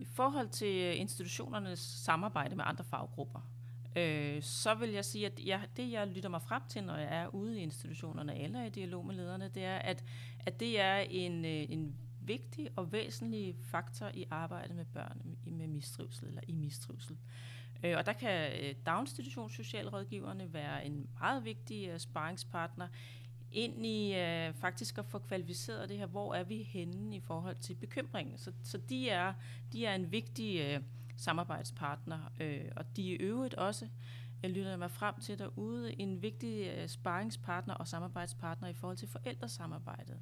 I forhold til øh, institutionernes samarbejde med andre faggrupper, øh, så vil jeg sige, at jeg, det jeg lytter mig frem til, når jeg er ude i institutionerne eller i dialog med lederne, det er, at, at det er en, øh, en vigtig og væsentlig faktor i arbejdet med børn med mistrivsel eller i mistrivsel. Øh, og der kan øh, daginstitutionssocialrådgiverne være en meget vigtig sparringspartner ind i øh, faktisk at få kvalificeret det her, hvor er vi henne i forhold til bekymringen. Så, så de, er, de er en vigtig øh, samarbejdspartner, øh, og de er i øvrigt også, jeg lytter mig frem til derude, en vigtig øh, sparringspartner og samarbejdspartner i forhold til forældresamarbejdet.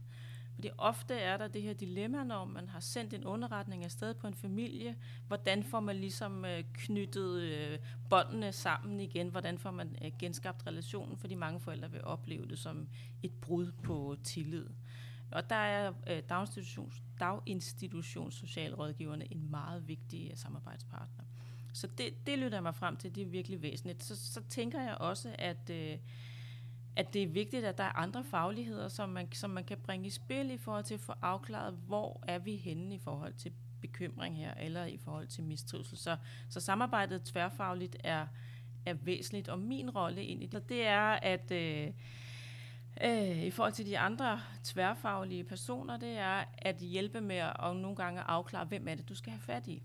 Fordi ofte er der det her dilemma, når man har sendt en underretning afsted på en familie, hvordan får man ligesom øh, knyttet øh, båndene sammen igen, hvordan får man øh, genskabt relationen, fordi mange forældre vil opleve det som et brud på tillid. Og der er øh, daginstitutions, daginstitutions socialrådgiverne en meget vigtig øh, samarbejdspartner. Så det, det lytter jeg mig frem til, det er virkelig væsentligt. Så, så tænker jeg også, at, øh, at det er vigtigt, at der er andre fagligheder, som man, som man kan bringe i spil i forhold til at få afklaret, hvor er vi henne i forhold til bekymring her, eller i forhold til mistrivsel. Så, så samarbejdet tværfagligt er, er væsentligt, og min rolle ind i det, det er, at... Øh, øh, i forhold til de andre tværfaglige personer, det er at hjælpe med at og nogle gange afklare, hvem er det, du skal have fat i.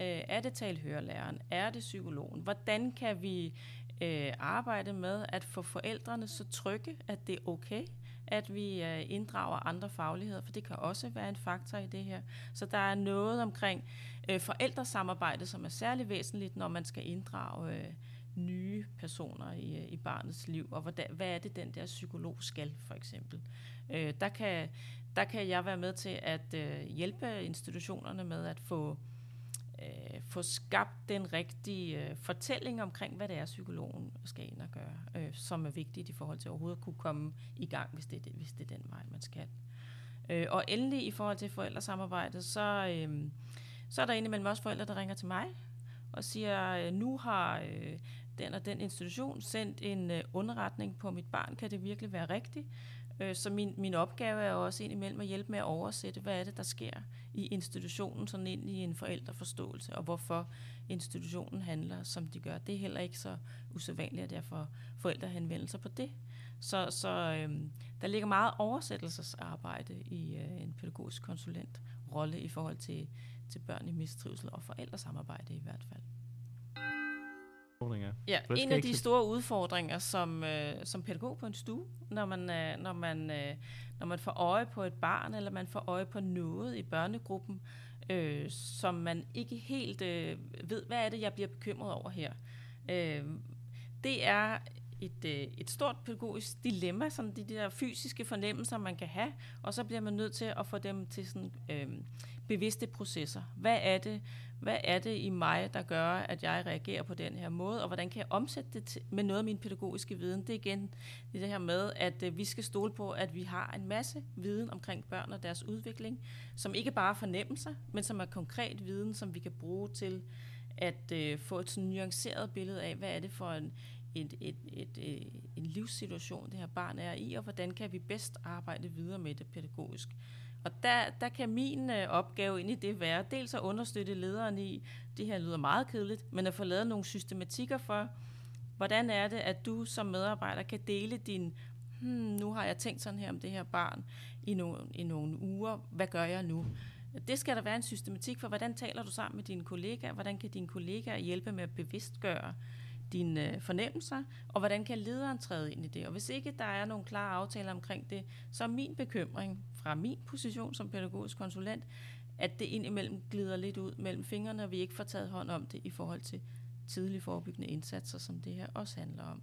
Øh, er det talhørelæreren? Er det psykologen? Hvordan kan vi øh, arbejde med at få forældrene så trygge, at det er okay, at vi øh, inddrager andre fagligheder, for det kan også være en faktor i det her. Så der er noget omkring øh, forældresamarbejde, som er særlig væsentligt, når man skal inddrage øh, nye personer i, øh, i barnets liv, og hvordan, hvad er det, den der psykolog skal, for eksempel. Øh, der, kan, der kan jeg være med til at øh, hjælpe institutionerne med at få, øh, få skabt den rigtige øh, fortælling omkring, hvad det er, psykologen skal ind og gøre, øh, som er vigtigt i forhold til overhovedet at kunne komme i gang, hvis det, er det, hvis det er den vej, man skal. Øh, og endelig i forhold til forældresamarbejdet, så, øh, så er der indimellem også forældre, der ringer til mig og siger, øh, nu har øh, den og den institution sendt en øh, underretning på mit barn, kan det virkelig være rigtigt? Øh, så min, min opgave er også indimellem at hjælpe med at oversætte, hvad er det, der sker i institutionen, sådan ind i en forældreforståelse, og hvorfor institutionen handler, som de gør. Det er heller ikke så usædvanligt, at derfor forældre henvender sig på det. Så, så øh, der ligger meget oversættelsesarbejde i øh, en pædagogisk konsulent rolle i forhold til, til børn i mistrivsel og forældresamarbejde i hvert fald udfordringer. Ja, en af de store udfordringer som, øh, som pædagog på en stue, når man, øh, når, man, øh, når man får øje på et barn, eller man får øje på noget i børnegruppen, øh, som man ikke helt øh, ved, hvad er det, jeg bliver bekymret over her. Øh, det er et, øh, et stort pædagogisk dilemma, sådan de, de der fysiske fornemmelser, man kan have, og så bliver man nødt til at få dem til sådan, øh, bevidste processer. Hvad er det, hvad er det i mig, der gør, at jeg reagerer på den her måde, og hvordan kan jeg omsætte det til, med noget af min pædagogiske viden? Det er igen det her med, at øh, vi skal stole på, at vi har en masse viden omkring børn og deres udvikling, som ikke bare er fornemmelser, men som er konkret viden, som vi kan bruge til at øh, få et sådan nuanceret billede af, hvad er det for en, et, et, et, et, en livssituation, det her barn er i, og hvordan kan vi bedst arbejde videre med det pædagogisk. Og der, der kan min øh, opgave ind i det være, dels at understøtte lederen i, det her lyder meget kedeligt, men at få lavet nogle systematikker for, hvordan er det, at du som medarbejder kan dele din, hmm, nu har jeg tænkt sådan her om det her barn i nogle, i nogle uger, hvad gør jeg nu? Det skal der være en systematik for, hvordan taler du sammen med dine kollegaer, hvordan kan dine kollegaer hjælpe med at bevidstgøre dine øh, fornemmelser, og hvordan kan lederen træde ind i det. Og hvis ikke der er nogle klare aftaler omkring det, så er min bekymring fra min position som pædagogisk konsulent, at det indimellem glider lidt ud mellem fingrene, og vi ikke får taget hånd om det i forhold til tidlige forebyggende indsatser, som det her også handler om.